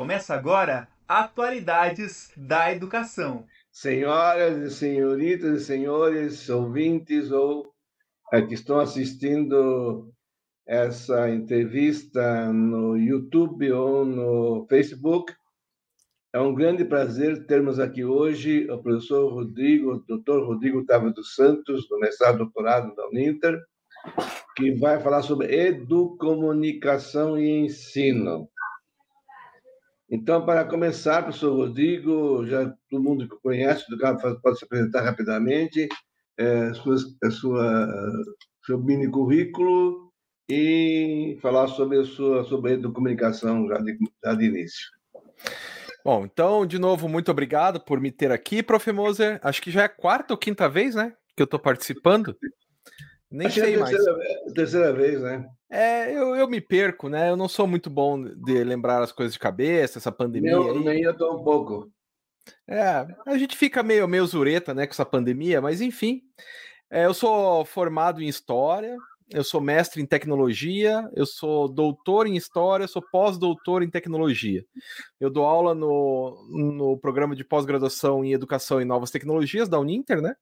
Começa agora Atualidades da Educação. Senhoras e senhoritas e senhores ouvintes ou é, que estão assistindo essa entrevista no YouTube ou no Facebook, é um grande prazer termos aqui hoje o professor Rodrigo, o doutor Rodrigo Tava dos Santos, do mestrado doutorado da Uninter, que vai falar sobre educomunicação e ensino. Então, para começar, professor Rodrigo, já todo mundo que conhece, pode se apresentar rapidamente, é, sua, é sua, seu mini currículo e falar sobre a sua sobre a comunicação já de, já de início. Bom, então, de novo, muito obrigado por me ter aqui, Prof. Moser. Acho que já é a quarta ou quinta vez, né, que eu estou participando. Nem Acho sei é a terceira, mais. terceira vez, né? É, eu, eu me perco, né? Eu não sou muito bom de lembrar as coisas de cabeça, essa pandemia. Eu, aí. Nem eu tô um pouco. É, a gente fica meio, meio zureta, né, com essa pandemia, mas enfim. É, eu sou formado em História, eu sou mestre em Tecnologia, eu sou doutor em História, sou pós-doutor em Tecnologia. Eu dou aula no, no programa de pós-graduação em Educação e Novas Tecnologias da Uninter, né?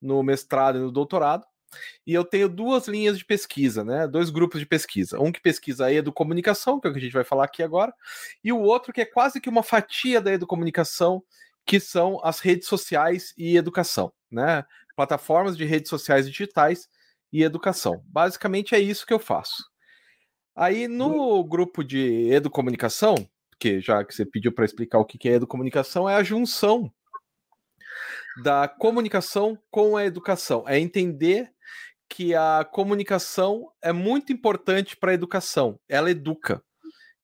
No mestrado e no doutorado. E eu tenho duas linhas de pesquisa, né? Dois grupos de pesquisa. Um que pesquisa a educomunicação, que é o que a gente vai falar aqui agora, e o outro que é quase que uma fatia da educomunicação, que são as redes sociais e educação, né? Plataformas de redes sociais digitais e educação. Basicamente é isso que eu faço. Aí no grupo de educomunicação, que já que você pediu para explicar o que é educomunicação, é a junção da comunicação com a educação. É entender que a comunicação é muito importante para a educação. Ela educa.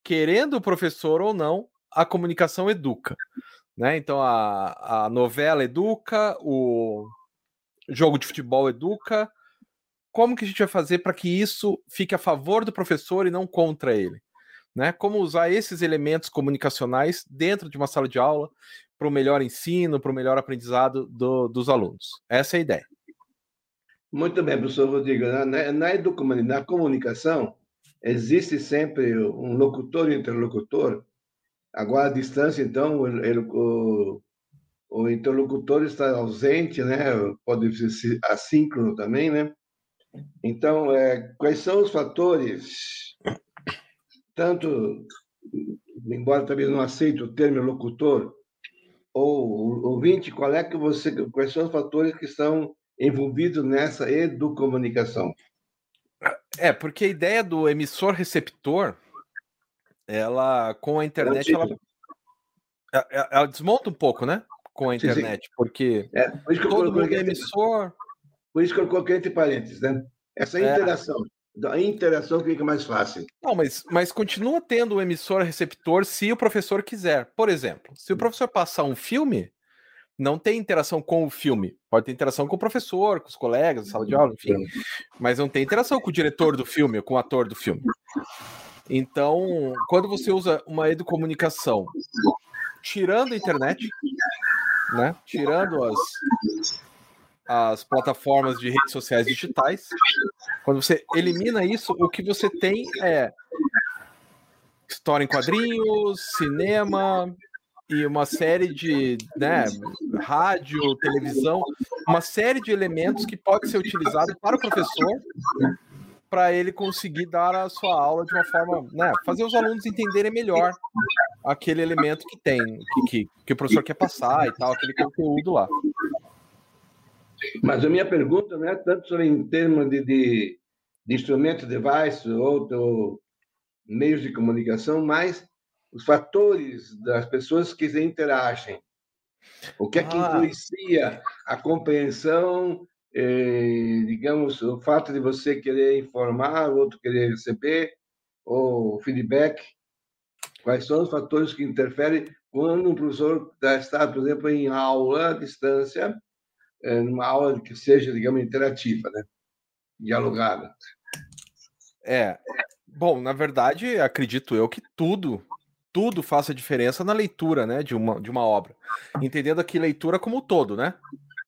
Querendo o professor ou não, a comunicação educa. Né? Então a, a novela educa, o jogo de futebol educa. Como que a gente vai fazer para que isso fique a favor do professor e não contra ele? Né? Como usar esses elementos comunicacionais dentro de uma sala de aula para o melhor ensino, para o melhor aprendizado do, dos alunos. Essa é a ideia. Muito bem, professor Rodrigo. Na, na, na comunicação, existe sempre um locutor e interlocutor. Agora, à distância, então, ele, o, o interlocutor está ausente, né? pode ser assíncrono também, né? Então, é, quais são os fatores, tanto, embora também não aceite o termo locutor, ou ouvinte, qual é que você, quais são os fatores que estão envolvidos nessa educomunicação? É, porque a ideia do emissor-receptor, ela, com a internet, ela, ela, ela, desmonta um pouco, né? Com a internet, sim, sim. porque é, por todo mundo é emissor. Por isso que eu coloquei entre parênteses, né? Essa é. interação a interação fica mais fácil. Não, mas, mas continua tendo o emissor-receptor se o professor quiser. Por exemplo, se o professor passar um filme, não tem interação com o filme. Pode ter interação com o professor, com os colegas, sala de aula, enfim. Mas não tem interação com o diretor do filme, com o ator do filme. Então, quando você usa uma educomunicação tirando a internet, né? Tirando as, as plataformas de redes sociais digitais. Quando você elimina isso, o que você tem é história em quadrinhos, cinema e uma série de né, rádio, televisão, uma série de elementos que pode ser utilizado para o professor para ele conseguir dar a sua aula de uma forma, né, fazer os alunos entenderem melhor aquele elemento que tem, que, que, o professor quer passar e tal, aquele conteúdo lá. Mas a minha pergunta não é tanto sobre em termos de, de, de instrumentos, device ou, ou meios de comunicação, mas os fatores das pessoas que interagem. O que é que ah. influencia a compreensão, eh, digamos, o fato de você querer informar, o outro querer receber, ou feedback? Quais são os fatores que interferem quando um professor está, por exemplo, em aula à distância é, numa aula que seja, digamos, interativa, né? dialogada. É. Bom, na verdade, acredito eu que tudo, tudo faça diferença na leitura, né, de uma, de uma obra. Entendendo aqui leitura como um todo, né?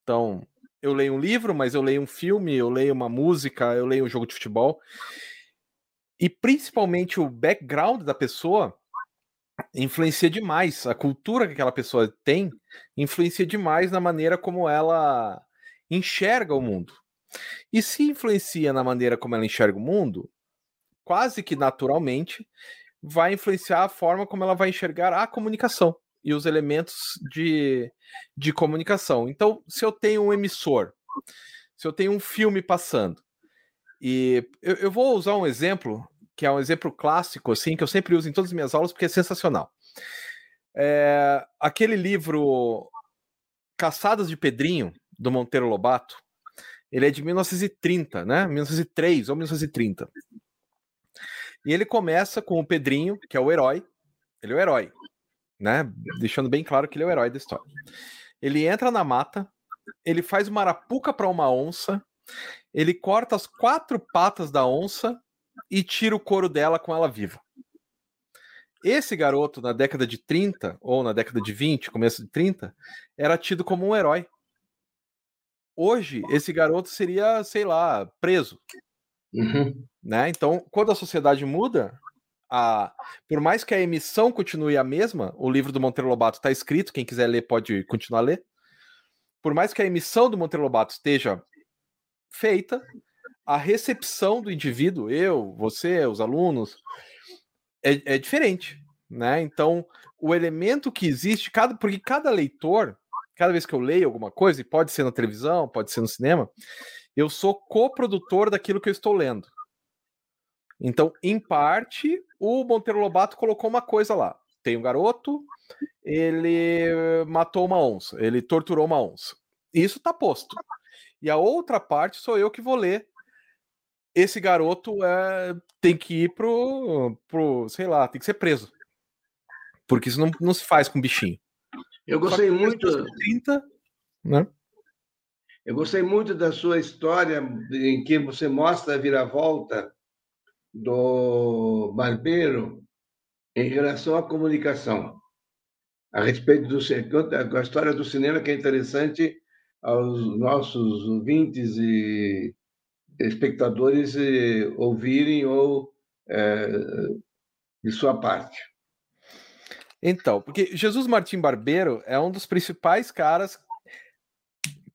Então, eu leio um livro, mas eu leio um filme, eu leio uma música, eu leio um jogo de futebol. E principalmente o background da pessoa influencia demais. A cultura que aquela pessoa tem influencia demais na maneira como ela enxerga o mundo. E se influencia na maneira como ela enxerga o mundo, quase que naturalmente vai influenciar a forma como ela vai enxergar a comunicação e os elementos de, de comunicação. Então, se eu tenho um emissor, se eu tenho um filme passando, e eu, eu vou usar um exemplo que é um exemplo clássico, assim, que eu sempre uso em todas as minhas aulas, porque é sensacional. É, aquele livro Caçadas de Pedrinho, do Monteiro Lobato, ele é de 1930, né? 1903 ou 1930. E ele começa com o Pedrinho, que é o herói. Ele é o herói, né? Deixando bem claro que ele é o herói da história. Ele entra na mata, ele faz uma arapuca para uma onça, ele corta as quatro patas da onça e tira o couro dela com ela viva. Esse garoto, na década de 30, ou na década de 20, começo de 30, era tido como um herói. Hoje, esse garoto seria, sei lá, preso. Uhum. Né? Então, quando a sociedade muda, a... por mais que a emissão continue a mesma, o livro do Monteiro Lobato está escrito, quem quiser ler pode continuar a ler. Por mais que a emissão do Monteiro Lobato esteja feita, a recepção do indivíduo, eu, você, os alunos, é, é diferente, né? Então, o elemento que existe, cada, porque cada leitor, cada vez que eu leio alguma coisa, e pode ser na televisão, pode ser no cinema, eu sou coprodutor daquilo que eu estou lendo. Então, em parte, o Monteiro Lobato colocou uma coisa lá. Tem um garoto, ele matou uma onça, ele torturou uma onça. Isso está posto. E a outra parte sou eu que vou ler esse garoto é, tem que ir pro, pro, sei lá, tem que ser preso. Porque isso não, não se faz com bichinho. Eu gostei muito. 30, né? Eu gostei muito da sua história em que você mostra a viravolta do barbeiro em relação à comunicação. A respeito do a história do cinema que é interessante aos nossos ouvintes e espectadores eh, ouvirem ou é, de sua parte. Então, porque Jesus Martim Barbeiro é um dos principais caras.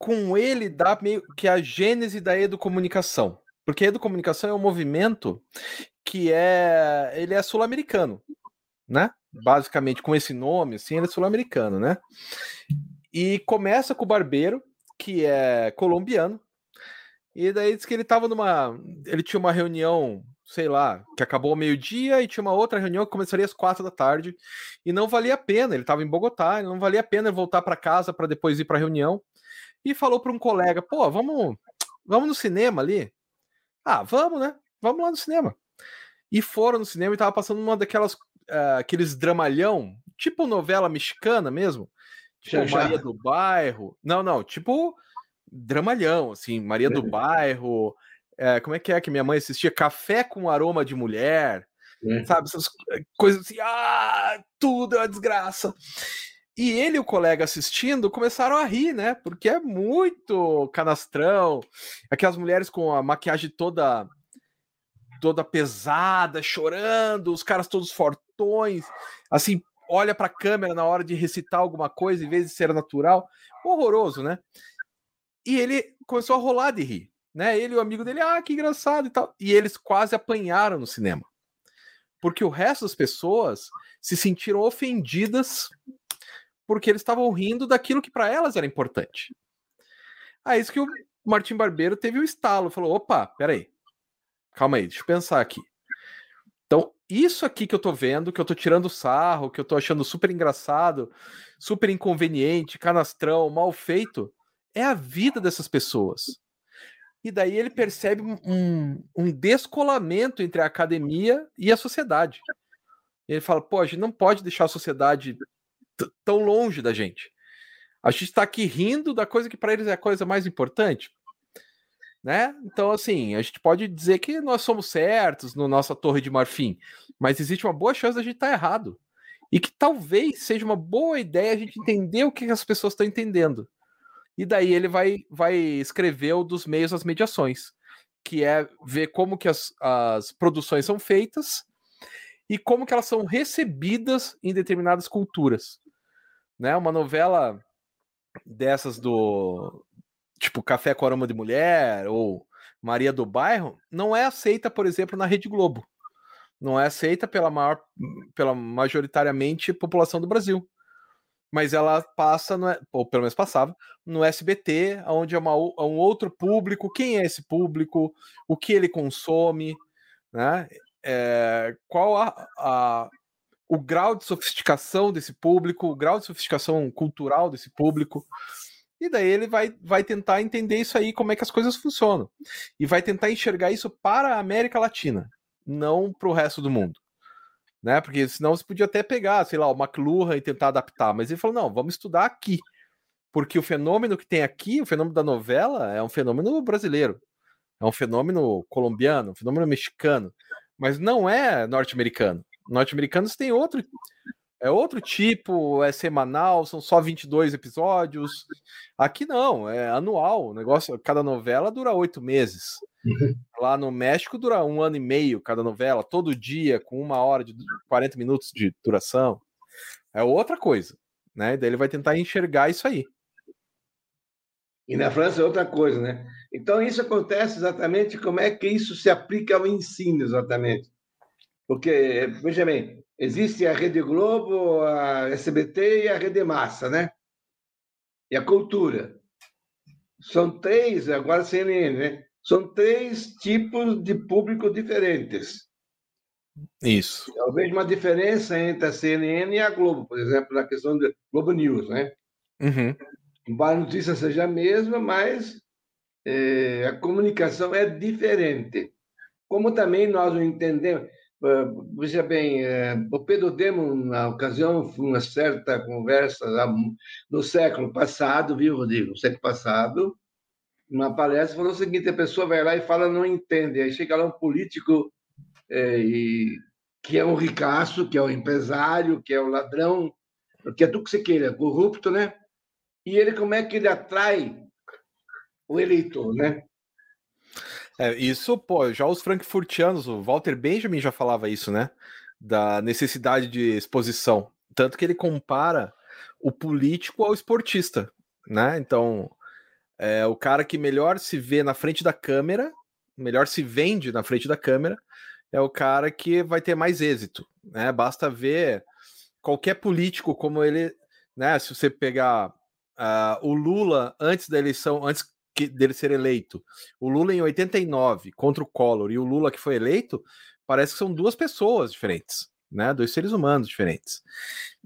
Com ele dá meio que a gênese da educomunicação. Porque a educomunicação é um movimento que é. Ele é sul-americano, né? Basicamente, com esse nome, assim, ele é sul-americano, né? E começa com o Barbeiro, que é colombiano, e daí disse que ele tava numa. Ele tinha uma reunião, sei lá, que acabou ao meio-dia, e tinha uma outra reunião que começaria às quatro da tarde. E não valia a pena, ele tava em Bogotá, não valia a pena voltar para casa para depois ir para a reunião. E falou para um colega: pô, vamos, vamos no cinema ali? Ah, vamos, né? Vamos lá no cinema. E foram no cinema e tava passando uma daquelas. Uh, aqueles dramalhão, tipo novela mexicana mesmo. Tipo Maria do Bairro. Não, não, tipo dramalhão, assim, Maria do Bairro, é, como é que é que minha mãe assistia? Café com aroma de mulher, é. sabe? Essas coisas assim, ah, tudo é uma desgraça. E ele e o colega assistindo começaram a rir, né? Porque é muito canastrão, aquelas mulheres com a maquiagem toda toda pesada, chorando, os caras todos fortões, assim, olha para a câmera na hora de recitar alguma coisa em vez de ser natural. Horroroso, né? E ele começou a rolar de rir, né? Ele e o amigo dele, ah, que engraçado e tal. E eles quase apanharam no cinema. Porque o resto das pessoas se sentiram ofendidas porque eles estavam rindo daquilo que para elas era importante. Aí isso que o Martim Barbeiro teve o um estalo, falou: opa, peraí, calma aí, deixa eu pensar aqui. Então, isso aqui que eu tô vendo, que eu tô tirando sarro, que eu tô achando super engraçado, super inconveniente, canastrão, mal feito, é a vida dessas pessoas. E daí ele percebe um, um descolamento entre a academia e a sociedade. Ele fala: pô, a gente não pode deixar a sociedade tão longe da gente. A gente está aqui rindo da coisa que para eles é a coisa mais importante. Né? Então, assim, a gente pode dizer que nós somos certos no nossa torre de marfim, mas existe uma boa chance da gente estar tá errado. E que talvez seja uma boa ideia a gente entender o que as pessoas estão entendendo. E daí ele vai, vai escrever o dos meios às mediações, que é ver como que as, as produções são feitas e como que elas são recebidas em determinadas culturas. Né? Uma novela dessas do tipo Café com Aroma de Mulher ou Maria do Bairro não é aceita, por exemplo, na Rede Globo. Não é aceita pela maior, pela majoritariamente população do Brasil. Mas ela passa, no, ou pelo menos passava, no SBT, onde é, uma, é um outro público. Quem é esse público? O que ele consome? Né? É, qual a, a, o grau de sofisticação desse público, o grau de sofisticação cultural desse público. E daí ele vai, vai tentar entender isso aí, como é que as coisas funcionam. E vai tentar enxergar isso para a América Latina, não para o resto do mundo. Né? Porque senão você podia até pegar, sei lá, o McLuhan e tentar adaptar. Mas ele falou: não, vamos estudar aqui. Porque o fenômeno que tem aqui, o fenômeno da novela, é um fenômeno brasileiro. É um fenômeno colombiano, um fenômeno mexicano. Mas não é norte-americano. Norte-americanos tem outro é outro tipo, é semanal, são só 22 episódios. Aqui não, é anual. O negócio, cada novela dura oito meses. Uhum. Lá no México dura um ano e meio cada novela, todo dia, com uma hora de 40 minutos de duração. É outra coisa, né? Daí ele vai tentar enxergar isso aí. E na França é outra coisa, né? Então isso acontece exatamente como é que isso se aplica ao ensino, exatamente. Porque, veja bem, existe a Rede Globo, a SBT e a Rede Massa, né? E a cultura. São três, agora CNN, né? São três tipos de público diferentes. Isso. Eu vejo uma diferença entre a CNN e a Globo, por exemplo, na questão do Globo News, né? Uhum. Embora a notícia seja a mesma, mas é, a comunicação é diferente. Como também nós o entendemos, Veja bem, é, o Pedro Demo, na ocasião, uma certa conversa no século passado, viu, Rodrigo? No século passado, numa palestra, falou o seguinte: a pessoa vai lá e fala, não entende. Aí chega lá um político é, e, que é um ricaço, que é um empresário, que é um ladrão, que é tudo que você queira, corrupto, né? E ele, como é que ele atrai o eleitor, né? É, isso, pô, já os frankfurtianos, o Walter Benjamin já falava isso, né? Da necessidade de exposição. Tanto que ele compara o político ao esportista, né? Então, é o cara que melhor se vê na frente da câmera, melhor se vende na frente da câmera, é o cara que vai ter mais êxito, né? Basta ver qualquer político como ele, né? Se você pegar uh, o Lula antes da eleição, antes que, dele ser eleito. O Lula em 89 contra o Collor e o Lula que foi eleito, parece que são duas pessoas diferentes, né? Dois seres humanos diferentes.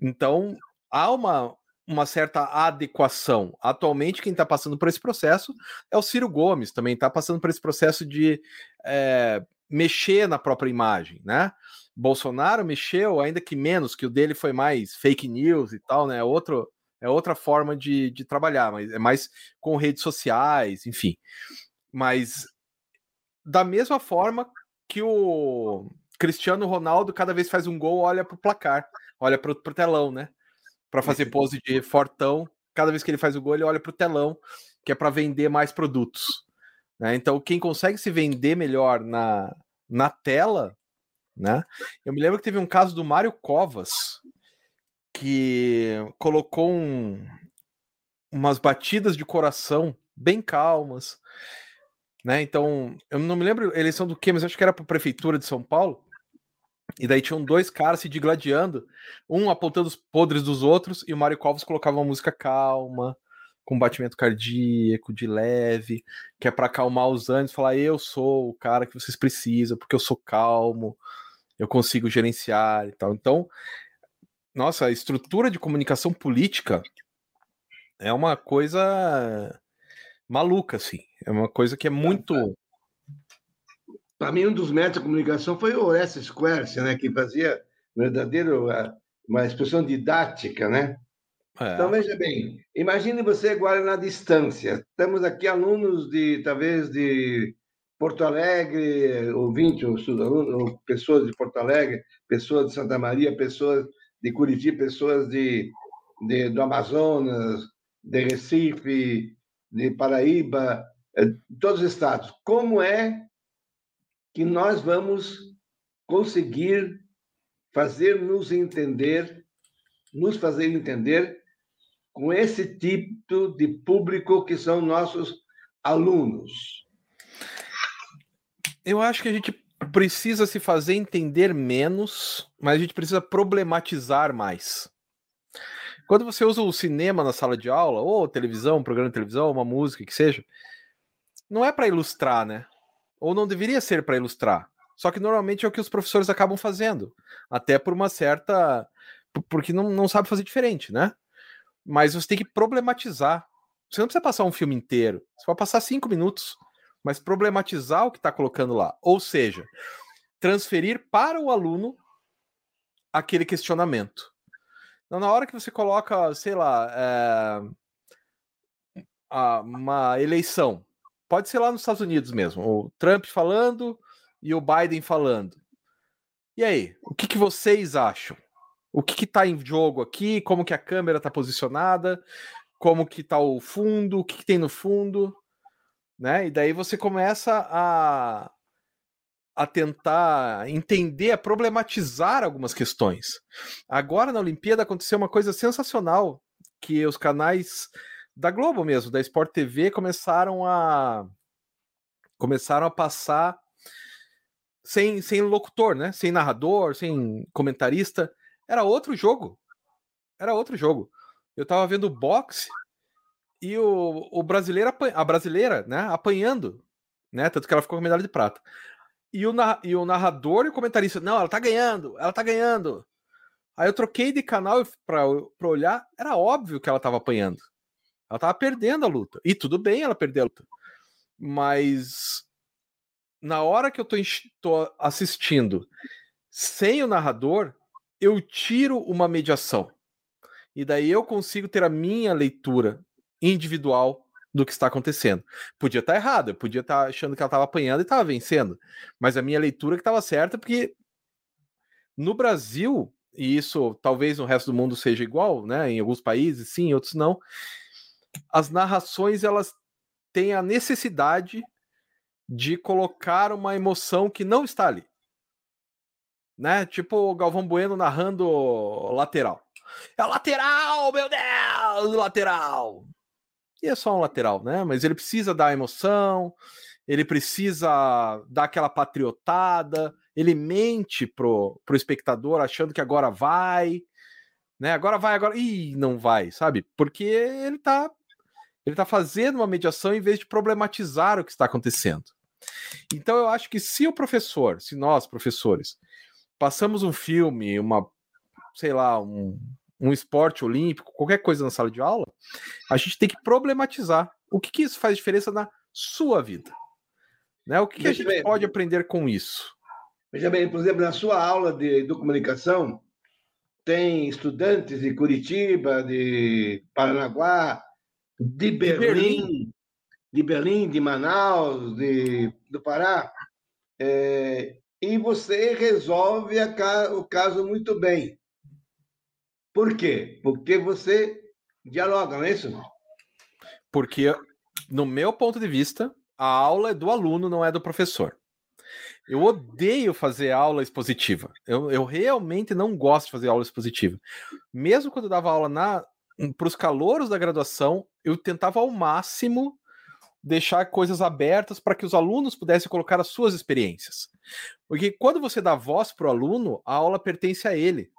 Então, há uma, uma certa adequação. Atualmente, quem está passando por esse processo é o Ciro Gomes, também está passando por esse processo de é, mexer na própria imagem, né? Bolsonaro mexeu, ainda que menos, que o dele foi mais fake news e tal, né? Outro, é outra forma de, de trabalhar, mas é mais com redes sociais, enfim. Mas da mesma forma que o Cristiano Ronaldo, cada vez faz um gol, olha para o placar, olha para o telão, né? Para fazer pose de fortão. Cada vez que ele faz o gol, ele olha para o telão, que é para vender mais produtos. Né? Então, quem consegue se vender melhor na, na tela, né? Eu me lembro que teve um caso do Mário Covas, que colocou um, umas batidas de coração bem calmas, né? Então, eu não me lembro a eleição do que, mas acho que era para a prefeitura de São Paulo. E daí tinham dois caras se digladiando, um apontando os podres dos outros, e o Mário Covas colocava uma música calma, com batimento cardíaco, de leve, que é para acalmar os ânimos, falar: eu sou o cara que vocês precisam, porque eu sou calmo, eu consigo gerenciar e tal. Então, nossa, a estrutura de comunicação política é uma coisa maluca, assim. É uma coisa que é muito. Para mim, um dos métodos de comunicação foi o Orestes Squares, né, que fazia verdadeiro uma expressão didática, né? É. Então, veja bem, imagine você agora na distância. Temos aqui alunos de, talvez, de Porto Alegre, ouvinte, ou, ou pessoas de Porto Alegre, pessoas de Santa Maria, pessoas de Curitiba, pessoas de, de, do Amazonas, de Recife, de Paraíba, é, de todos os estados. Como é que nós vamos conseguir fazer nos entender, nos fazer entender com esse tipo de público que são nossos alunos? Eu acho que a gente precisa se fazer entender menos, mas a gente precisa problematizar mais. Quando você usa o cinema na sala de aula, ou televisão, um programa de televisão, uma música, que seja, não é para ilustrar, né? Ou não deveria ser para ilustrar. Só que normalmente é o que os professores acabam fazendo. Até por uma certa. Porque não, não sabe fazer diferente, né? Mas você tem que problematizar. Você não precisa passar um filme inteiro. Você vai passar cinco minutos. Mas problematizar o que está colocando lá. Ou seja, transferir para o aluno aquele questionamento. Então, na hora que você coloca, sei lá, é, uma eleição, pode ser lá nos Estados Unidos mesmo, o Trump falando e o Biden falando. E aí, o que, que vocês acham? O que está em jogo aqui? Como que a câmera está posicionada? Como que está o fundo? O que, que tem no fundo? Né? E daí você começa a, a tentar entender, a problematizar algumas questões. Agora na Olimpíada aconteceu uma coisa sensacional, que os canais da Globo mesmo, da Sport TV, começaram a começaram a passar sem, sem locutor, né? Sem narrador, sem comentarista. Era outro jogo. Era outro jogo. Eu tava vendo boxe e o, o brasileiro, a brasileira, né, apanhando, né? Tanto que ela ficou com medalha de prata. E o, e o narrador e o comentarista, não, ela tá ganhando, ela tá ganhando. Aí eu troquei de canal pra, olhar, era óbvio que ela tava apanhando. Ela tava perdendo a luta. E tudo bem ela perder a luta. Mas na hora que eu tô, tô assistindo sem o narrador, eu tiro uma mediação. E daí eu consigo ter a minha leitura individual do que está acontecendo. Podia estar errado, eu podia estar achando que ela estava apanhando e estava vencendo. Mas a minha leitura que estava certa, porque no Brasil, e isso talvez no resto do mundo seja igual, né? Em alguns países sim, outros não. As narrações elas têm a necessidade de colocar uma emoção que não está ali. Né? Tipo o Galvão Bueno narrando lateral. É lateral, meu Deus, lateral. E é só um lateral, né? Mas ele precisa dar emoção, ele precisa dar aquela patriotada, ele mente pro, pro espectador achando que agora vai, né? Agora vai, agora. Ih, não vai, sabe? Porque ele tá ele tá fazendo uma mediação em vez de problematizar o que está acontecendo. Então eu acho que se o professor, se nós, professores, passamos um filme, uma, sei lá, um, um esporte olímpico, qualquer coisa na sala de aula, a gente tem que problematizar o que, que isso faz diferença na sua vida. Né? O que, que a gente bem, pode aprender com isso? Veja bem, por exemplo, na sua aula de, de comunicação, tem estudantes de Curitiba, de Paranaguá, de Berlim, de Berlim, de, Berlim, de Manaus, de, do Pará, é, e você resolve a, o caso muito bem. Por quê? Porque você dialoga, não é isso? Porque, no meu ponto de vista, a aula é do aluno, não é do professor. Eu odeio fazer aula expositiva. Eu, eu realmente não gosto de fazer aula expositiva. Mesmo quando eu dava aula para os calouros da graduação, eu tentava ao máximo deixar coisas abertas para que os alunos pudessem colocar as suas experiências. Porque quando você dá voz para o aluno, a aula pertence a ele.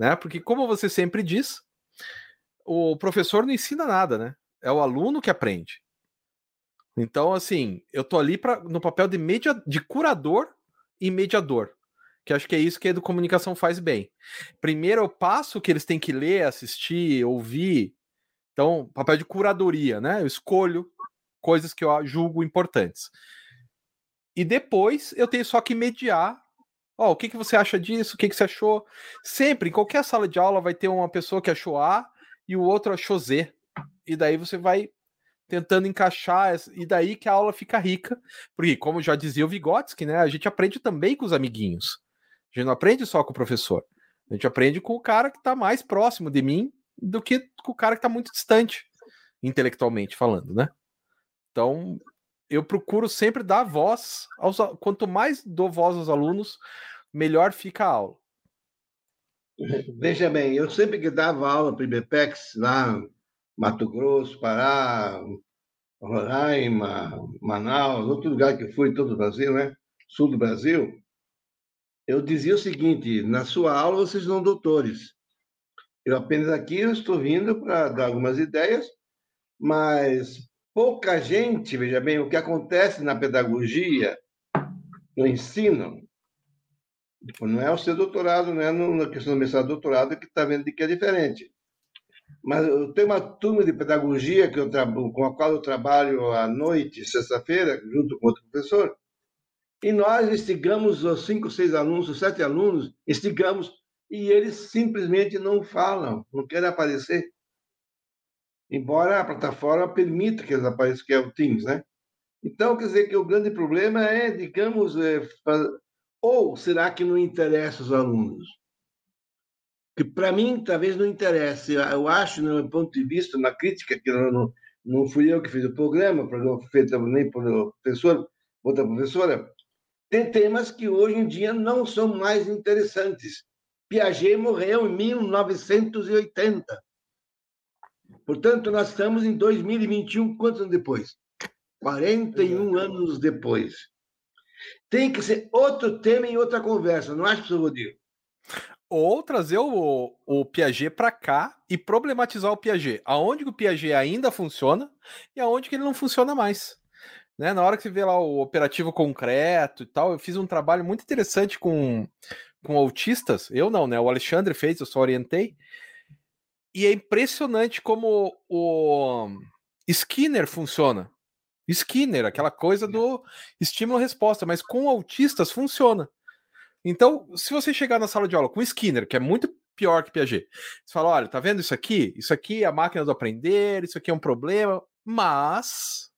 Né? Porque, como você sempre diz, o professor não ensina nada, né? É o aluno que aprende. Então, assim, eu tô ali pra, no papel de, media, de curador e mediador. Que acho que é isso que a educomunicação faz bem. Primeiro eu passo o que eles têm que ler, assistir, ouvir. Então, papel de curadoria, né? Eu escolho coisas que eu julgo importantes. E depois eu tenho só que mediar. Oh, o que, que você acha disso? O que, que você achou? Sempre, em qualquer sala de aula, vai ter uma pessoa que achou A e o outro achou Z. E daí você vai tentando encaixar, e daí que a aula fica rica. Porque, como já dizia o Vygotsky, né? A gente aprende também com os amiguinhos. A gente não aprende só com o professor. A gente aprende com o cara que está mais próximo de mim do que com o cara que está muito distante, intelectualmente falando, né? Então, eu procuro sempre dar voz aos quanto mais dou voz aos alunos, melhor fica a aula. Veja bem, eu sempre que dava aula para o IBPEX, lá Mato Grosso, Pará, Roraima, Manaus, outro lugar que fui, todo o Brasil, né? Sul do Brasil, eu dizia o seguinte: na sua aula vocês são doutores. Eu apenas aqui eu estou vindo para dar algumas ideias, mas pouca gente, veja bem, o que acontece na pedagogia, no ensino, não é o seu doutorado, não é na questão do mestrado doutorado que está vendo que é diferente. Mas eu tenho uma turma de pedagogia que eu com a qual eu trabalho à noite, sexta-feira, junto com outro professor, e nós instigamos os cinco, seis alunos, os sete alunos, instigamos, e eles simplesmente não falam, não querem aparecer. Embora a plataforma permita que eles apareçam, que é o Teams, né? Então, quer dizer que o grande problema é, digamos, é, ou será que não interessa os alunos? Que para mim talvez não interesse. Eu acho, no meu ponto de vista, na crítica, que não, não fui eu que fiz o programa, o programa feito nem por professor, outra professora, tem temas que hoje em dia não são mais interessantes. Piaget morreu em 1980. Portanto, nós estamos em 2021, quantos anos depois? 41 anos depois. Tem que ser outro tema em outra conversa, não acha, professor Rodrigo? Ou trazer o, o Piaget para cá e problematizar o Piaget. Aonde o Piaget ainda funciona e aonde que ele não funciona mais. Né? Na hora que você vê lá o operativo concreto e tal, eu fiz um trabalho muito interessante com, com autistas. Eu não, né? O Alexandre fez, eu só orientei. E é impressionante como o Skinner funciona. Skinner, aquela coisa do estímulo-resposta, mas com autistas funciona. Então, se você chegar na sala de aula com Skinner, que é muito pior que Piaget, você fala: olha, tá vendo isso aqui? Isso aqui é a máquina do aprender, isso aqui é um problema, mas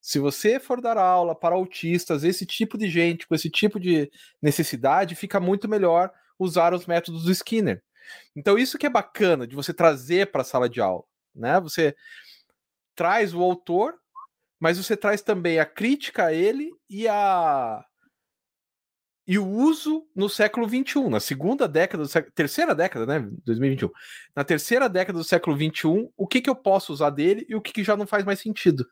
se você for dar aula para autistas, esse tipo de gente, com esse tipo de necessidade, fica muito melhor usar os métodos do Skinner. Então, isso que é bacana de você trazer para a sala de aula, né? Você traz o autor mas você traz também a crítica a ele e a e o uso no século XXI, na segunda década do século, terceira década, né, 2021. Na terceira década do século XXI, o que que eu posso usar dele e o que que já não faz mais sentido?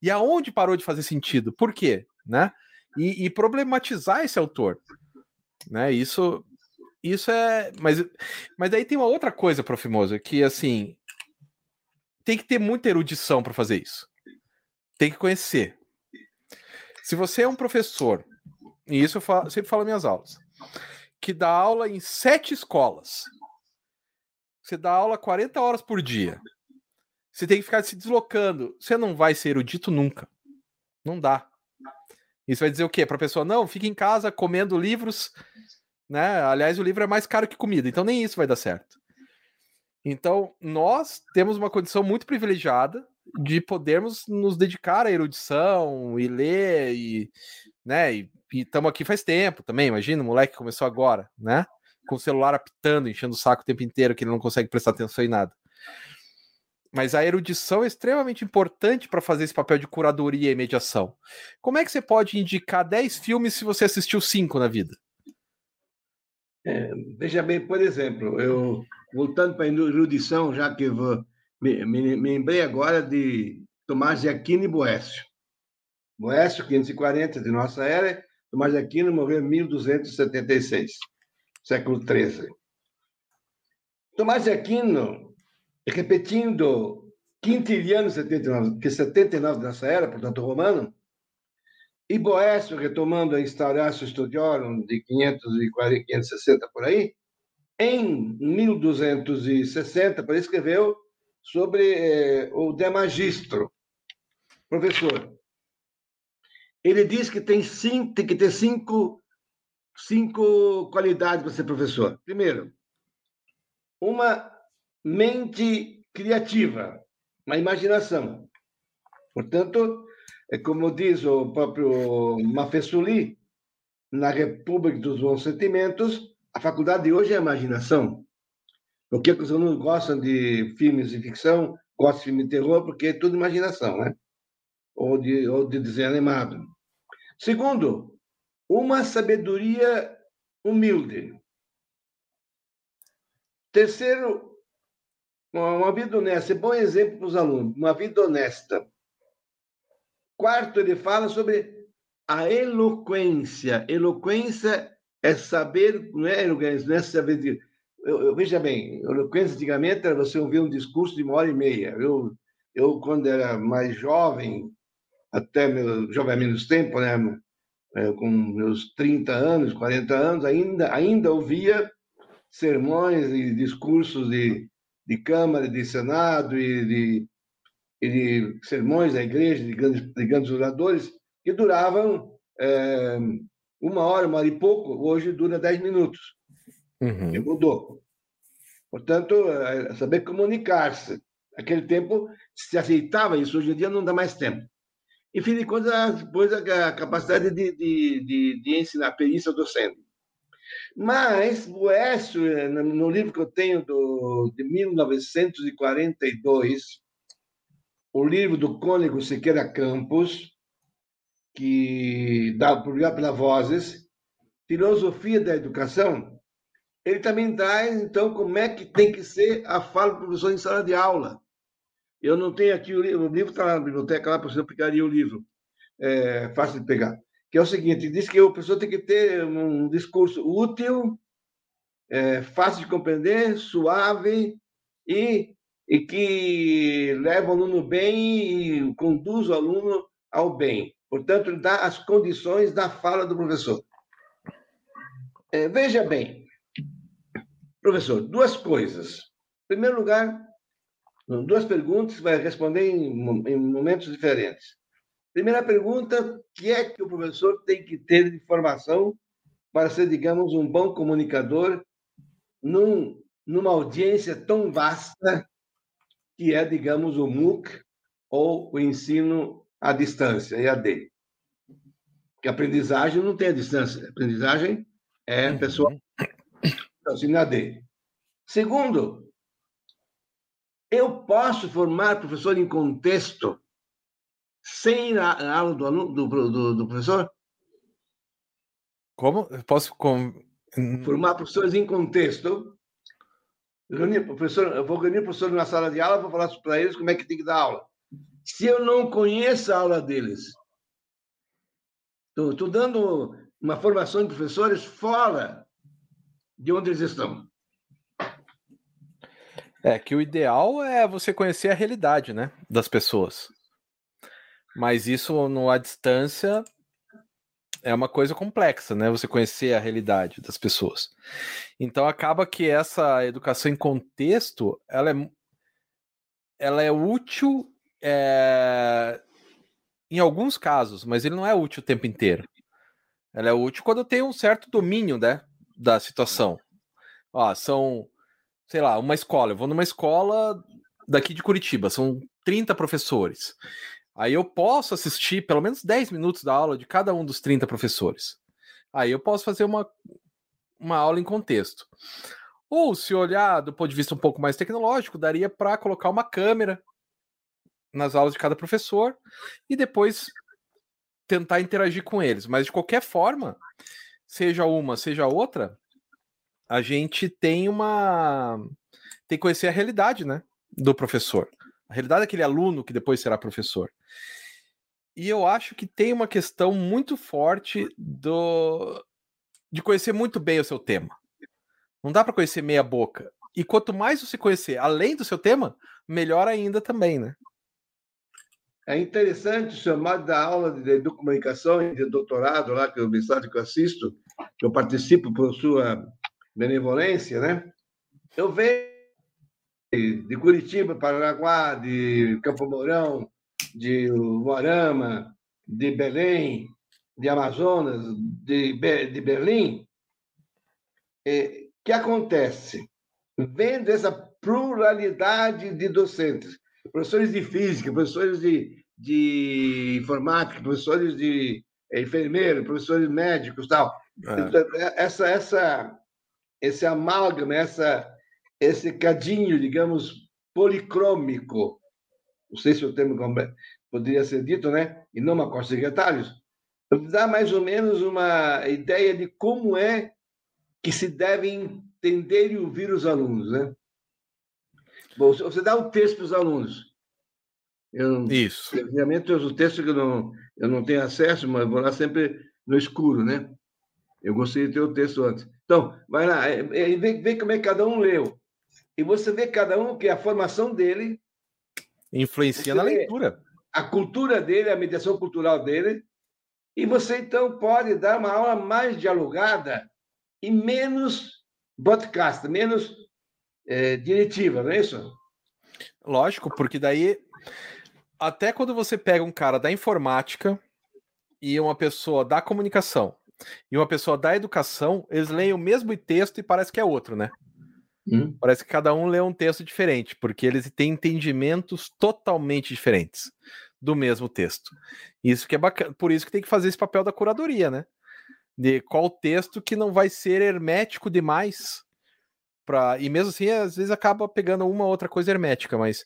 E aonde parou de fazer sentido? Por quê, né? E, e problematizar esse autor, né? Isso, isso é, mas, mas aí tem uma outra coisa, Profimoso, que assim tem que ter muita erudição para fazer isso tem que conhecer. Se você é um professor, e isso eu falo, sempre falo nas minhas aulas, que dá aula em sete escolas, você dá aula 40 horas por dia, você tem que ficar se deslocando, você não vai ser erudito nunca. Não dá. Isso vai dizer o quê? Para a pessoa, não, fica em casa comendo livros, né? Aliás, o livro é mais caro que comida, então nem isso vai dar certo. Então, nós temos uma condição muito privilegiada de podermos nos dedicar à erudição e ler e, né, e estamos aqui faz tempo também, imagina, o moleque começou agora, né, com o celular apitando, enchendo o saco o tempo inteiro, que ele não consegue prestar atenção em nada. Mas a erudição é extremamente importante para fazer esse papel de curadoria e mediação. Como é que você pode indicar 10 filmes se você assistiu 5 na vida? É, veja bem, por exemplo, eu voltando para a erudição, já que vou, me, me, me lembrei agora de Tomás de Aquino e Boécio. Boécio, 540 de nossa era, Tomás de Aquino morreu em 1276, século XIII. Tomás de Aquino, repetindo Quintiliano 79, que 79 dessa era, portanto romano, e Boécio, retomando a Instauratio Studiorum de 540, 560 por aí, em 1260, ele escreveu sobre eh, o De Magistro. Professor, ele diz que tem, cinco, tem que ter cinco, cinco qualidades para ser professor. Primeiro, uma mente criativa, uma imaginação. Portanto, é como diz o próprio Mafessuli, na República dos Bons Sentimentos, a faculdade de hoje é a imaginação. Por que os alunos gostam de filmes de ficção, gostam de filme de terror? Porque é tudo imaginação, né? Ou de, ou de desenho animado. Segundo, uma sabedoria humilde. Terceiro, uma vida honesta, é bom exemplo para os alunos, uma vida honesta. Quarto, ele fala sobre a eloquência. Eloquência é saber, não é eloquência, não é saber. Eu, eu, veja bem, eloquência antigamente era você ouvir um discurso de uma hora e meia. Eu, eu quando era mais jovem, até meu jovem menos tempo, né, é, com meus 30 anos, 40 anos, ainda, ainda ouvia sermões e discursos de, de Câmara, de Senado e de, e de sermões da igreja, de grandes, de grandes oradores, que duravam é, uma hora, uma hora e pouco, hoje dura dez minutos. Uhum. mudou. Portanto, é saber comunicar-se. Naquele tempo se aceitava isso, hoje em dia não dá mais tempo. Enfim de contas, depois a capacidade de, de, de, de ensinar, a perícia docente. Mas o Écio, eh, no livro que eu tenho do, de 1942, o livro do Cônego Siqueira Campos, que dá publicado pela Vozes, Filosofia da Educação, ele também traz, então, como é que tem que ser a fala do professor em sala de aula. Eu não tenho aqui o livro, o livro está na biblioteca lá, você pegaria o livro. É fácil de pegar. Que é o seguinte: diz que o professor tem que ter um discurso útil, é, fácil de compreender, suave e, e que leva o aluno bem e conduz o aluno ao bem. Portanto, ele dá as condições da fala do professor. É, veja bem, professor, duas coisas. Em primeiro lugar, duas perguntas, vai responder em, em momentos diferentes. Primeira pergunta: o que é que o professor tem que ter de formação para ser, digamos, um bom comunicador num, numa audiência tão vasta que é, digamos, o MOOC ou o ensino à distância, EAD? Porque aprendizagem não tem a distância, a aprendizagem é a ensino EAD. Segundo, eu posso formar professor em contexto sem a aula do, aluno, do, do, do professor? Como? Eu posso com... formar professores em contexto? Reunir, professor, eu vou reunir professores na sala de aula, vou falar para eles como é que tem que dar aula. Se eu não conheço a aula deles, estou dando uma formação de professores fora de onde eles estão. É que o ideal é você conhecer a realidade, né, das pessoas. Mas isso no à distância é uma coisa complexa, né? Você conhecer a realidade das pessoas. Então acaba que essa educação em contexto, ela é, ela é útil é, em alguns casos, mas ele não é útil o tempo inteiro. Ela é útil quando tenho um certo domínio, né, da situação. Ó, são sei lá, uma escola. Eu vou numa escola daqui de Curitiba, são 30 professores. Aí eu posso assistir pelo menos 10 minutos da aula de cada um dos 30 professores. Aí eu posso fazer uma, uma aula em contexto. Ou, se olhar do ponto de vista um pouco mais tecnológico, daria para colocar uma câmera nas aulas de cada professor e depois tentar interagir com eles. Mas, de qualquer forma, seja uma, seja outra, a gente tem uma. tem que conhecer a realidade, né? Do professor. A realidade daquele aluno que depois será professor. E eu acho que tem uma questão muito forte do de conhecer muito bem o seu tema. Não dá para conhecer meia boca. E quanto mais você conhecer além do seu tema, melhor ainda também, né? É interessante chamar da aula de, comunicação e de doutorado lá que o mestrado que eu assisto, que eu participo por sua benevolência, né? Eu venho de Curitiba, Paranaguá, de Campo Mourão, de Moarama, de Belém, de Amazonas, de, de Berlim. O que acontece? Vendo essa pluralidade de docentes, professores de física, professores de, de informática, professores de enfermeiro, professores médicos, tal. É. Então, essa, essa esse amálgama, essa, esse cadinho, digamos, policrômico, não sei se o termo poderia ser dito, né? E não uma corte de secretários, dá mais ou menos uma ideia de como é que se devem entender e ouvir os alunos, né? Bom, você dá um texto para os alunos. Eu, Isso. Obviamente, os textos que eu não, eu não tenho acesso, mas vou lá sempre no escuro, né? Eu gostaria de ter o texto antes. Então, vai lá, é, é, vê, vê como é que cada um leu. E você vê cada um que a formação dele influencia na leitura. A cultura dele, a mediação cultural dele. E você, então, pode dar uma aula mais dialogada e menos podcast, menos é, diretiva, não é isso? Lógico, porque daí, até quando você pega um cara da informática e uma pessoa da comunicação e uma pessoa da educação, eles leem o mesmo texto e parece que é outro, né? Hum. Parece que cada um lê um texto diferente, porque eles têm entendimentos totalmente diferentes do mesmo texto. Isso que é bacana, por isso que tem que fazer esse papel da curadoria, né? De qual texto que não vai ser hermético demais e mesmo assim às vezes acaba pegando uma outra coisa hermética, mas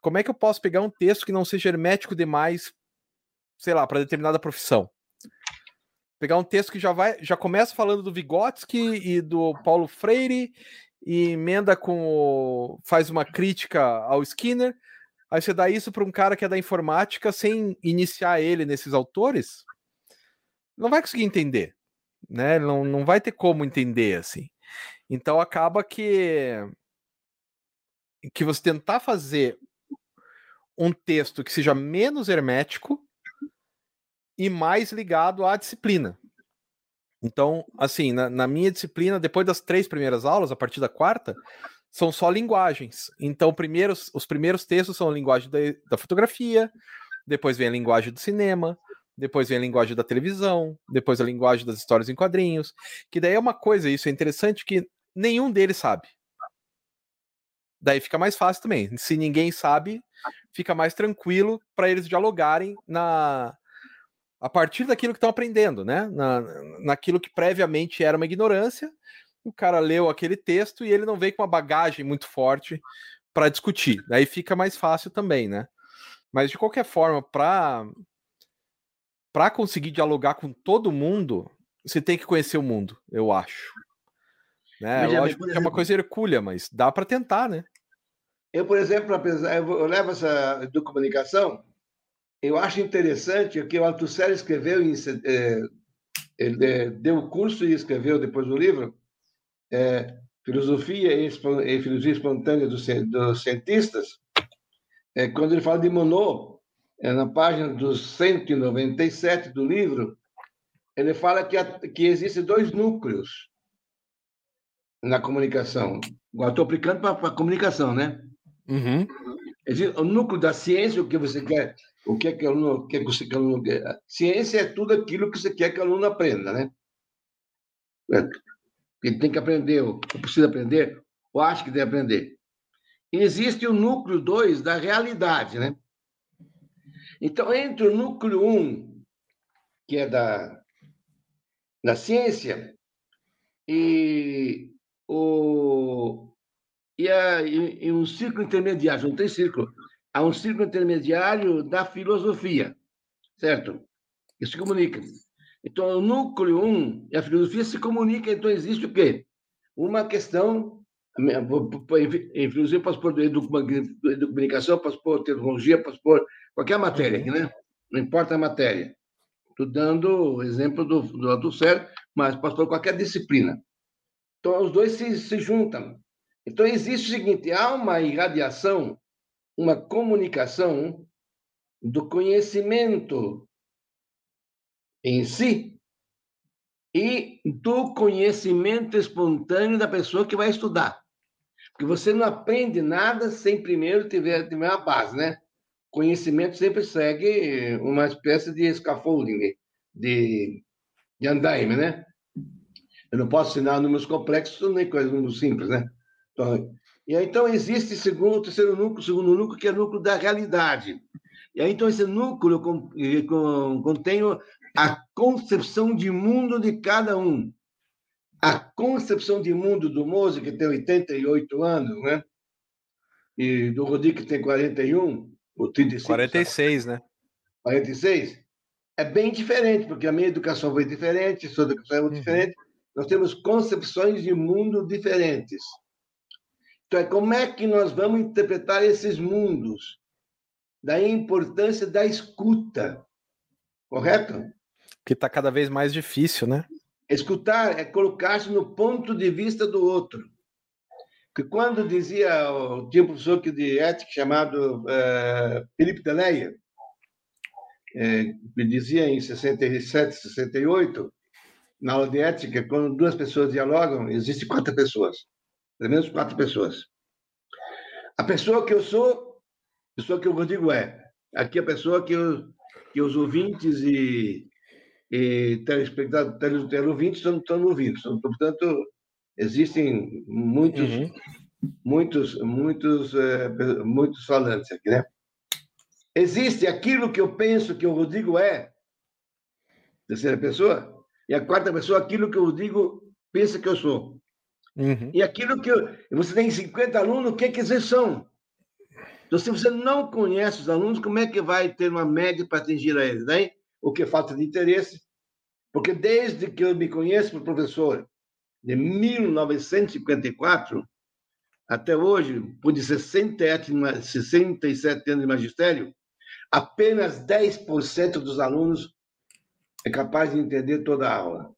como é que eu posso pegar um texto que não seja hermético demais, sei lá, para determinada profissão? Pegar um texto que já vai, já começa falando do Vygotsky e do Paulo Freire e emenda com faz uma crítica ao Skinner. Aí você dá isso para um cara que é da informática sem iniciar ele nesses autores, não vai conseguir entender, né? Não, não vai ter como entender assim. Então acaba que que você tentar fazer um texto que seja menos hermético e mais ligado à disciplina. Então, assim, na, na, minha disciplina, depois das três primeiras aulas, a partir da quarta, são só linguagens. Então, primeiros, os primeiros textos são a linguagem da, da fotografia, depois vem a linguagem do cinema, depois vem a linguagem da televisão, depois a linguagem das histórias em quadrinhos, que daí é uma coisa, isso é interessante, que nenhum deles sabe. Daí fica mais fácil também. Se ninguém sabe, fica mais tranquilo para eles dialogarem na, a partir daquilo que estão aprendendo, né? Na, naquilo que previamente era uma ignorância, o cara leu aquele texto e ele não veio com uma bagagem muito forte para discutir. Daí fica mais fácil também, né? Mas de qualquer forma, para para conseguir dialogar com todo mundo, você tem que conhecer o mundo, eu acho. Né? Lógico exemplo, que é uma coisa hercúlea, mas dá para tentar, né? Eu, por exemplo, apesar, eu levo essa do comunicação eu acho interessante que o Althusser escreveu, em, é, ele é, deu o curso e escreveu depois o livro, é, Filosofia e, Filosofia Espontânea dos, dos Cientistas, é, quando ele fala de Monod, é, na página dos 197 do livro, ele fala que, que existem dois núcleos na comunicação. Agora estou aplicando para a comunicação, né? Uhum. Existe o núcleo da ciência, o que você quer o que é que o aluno quer que você que o aluno quer? Ciência é tudo aquilo que você quer que o aluno aprenda, né? Ele tem que aprender, ou precisa aprender, ou acha que deve aprender. E existe o núcleo 2 da realidade, né? Então, entre o núcleo 1, um, que é da, da ciência, e, o, e, a, e, e um círculo intermediário, não tem círculo, a um círculo intermediário da filosofia, certo? Que se comunica. Então, o núcleo 1 um, e a filosofia se comunicam, então existe o quê? Uma questão, em filosofia posso pôr comunicação, posso pôr tecnologia, posso pôr qualquer matéria, né? Não importa a matéria. Estou dando o exemplo do, do Althusser, mas posso pôr qualquer disciplina. Então, os dois se, se juntam. Então, existe o seguinte, há uma irradiação uma comunicação do conhecimento em si e do conhecimento espontâneo da pessoa que vai estudar. Porque você não aprende nada sem primeiro tiver, tiver uma base, né? Conhecimento sempre segue uma espécie de scaffolding, de, de andaime, né? Eu não posso ensinar números complexos nem coisas números simples, né? Então, e aí, então, existe segundo, o terceiro núcleo, segundo núcleo, que é o núcleo da realidade. E aí, então, esse núcleo contém a concepção de mundo de cada um. A concepção de mundo do Mose, que tem 88 anos, né? E do Rodi, que tem 41, ou 35. 46, sabe? né? 46. É bem diferente, porque a minha educação foi diferente, a sua educação é muito uhum. diferente. Nós temos concepções de mundo diferentes. Então, é como é que nós vamos interpretar esses mundos? Daí a importância da escuta, correto? Que está cada vez mais difícil, né? Escutar é colocar-se no ponto de vista do outro. Que quando dizia, tinha um professor de ética chamado uh, Felipe Deleia, é, me dizia em 67, 68, na aula de ética, quando duas pessoas dialogam, existem quatro pessoas, pelo menos quatro pessoas. A pessoa que eu sou, a pessoa que o Rodrigo é. Aqui a pessoa que, eu, que os ouvintes e, e telespectadores, teleouvintes estão, estão ouvindo. Portanto, existem muitos, uhum. muitos, muitos, é, muitos falantes aqui, né? Existe aquilo que eu penso que o Rodrigo é, terceira pessoa, e a quarta pessoa, aquilo que o Rodrigo pensa que eu sou. Uhum. E aquilo que eu, você tem 50 alunos, o que, que eles são? Então, se você não conhece os alunos, como é que vai ter uma média para atingir a eles? Daí, o que é falta de interesse. Porque desde que eu me conheço como professor, de 1954 até hoje, por 67, 67 anos de magistério, apenas 10% dos alunos é capaz de entender toda a aula.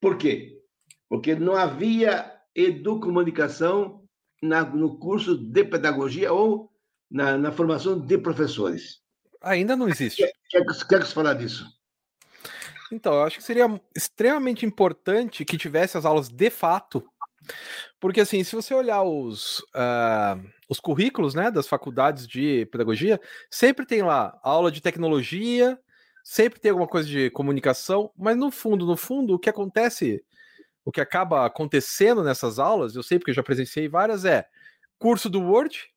Por quê? Porque não havia educomunicação na, no curso de pedagogia ou na, na, formação de professores. Ainda não existe. Quer, quer, quer que você falar disso? Então, eu acho que seria extremamente importante que tivesse as aulas de fato, porque assim, se você olhar os, uh, os currículos né, das faculdades de pedagogia, sempre tem lá aula de tecnologia, sempre tem alguma coisa de comunicação, mas no fundo, no fundo, o que acontece, o que acaba acontecendo nessas aulas, eu sei porque eu já presenciei várias, é curso do Word,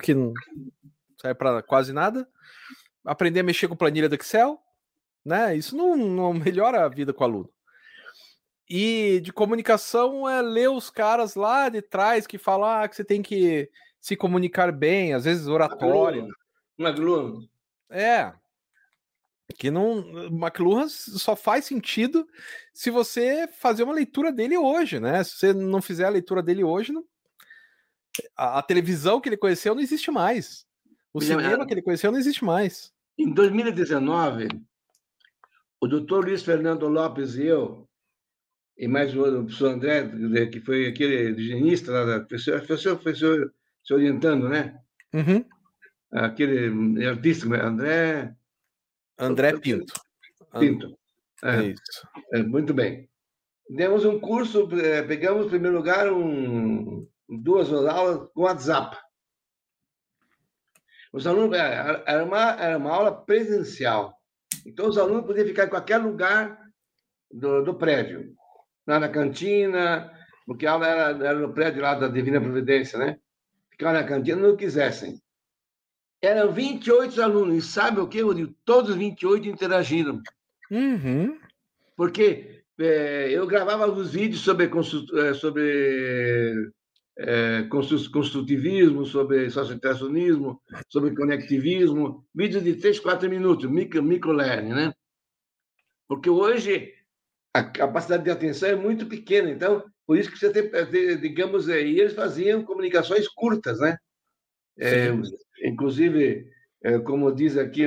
que não serve para quase nada, aprender a mexer com planilha do Excel, né? Isso não, não melhora a vida com o aluno. E de comunicação é ler os caras lá de trás que falam ah, que você tem que se comunicar bem, às vezes oratória. McLuhan. É. Que não. McLuhan só faz sentido se você fazer uma leitura dele hoje, né? Se você não fizer a leitura dele hoje, não... a, a televisão que ele conheceu não existe mais. O cinema que ele conheceu não existe mais. Em 2019, o doutor Luiz Fernando Lopes e eu, e mais o professor André, que foi aquele higienista lá da professor, professor, professor se orientando, né? Uhum. Aquele artista, André. André Pinto. Pinto. É, isso. É, muito bem. Demos um curso, é, pegamos em primeiro lugar um, duas aulas com WhatsApp. Os alunos, é, era uma, era uma aula presencial. Então, os alunos podiam ficar em qualquer lugar do, do prédio. Lá na cantina, porque a aula era, era no prédio lá da Divina Providência, né? ficar na cantina não quisessem. Eram 28 alunos, e sabe o que, Rodrigo? Todos os 28 interagiram. Uhum. Porque é, eu gravava os vídeos sobre, é, sobre é, construtivismo, sobre sociointeracionismo, sobre conectivismo, vídeos de 3, 4 minutos, micro, micro learning, né? Porque hoje a capacidade de atenção é muito pequena, então por isso que você tem, digamos, e eles faziam comunicações curtas, né? É, inclusive, é, como diz aqui,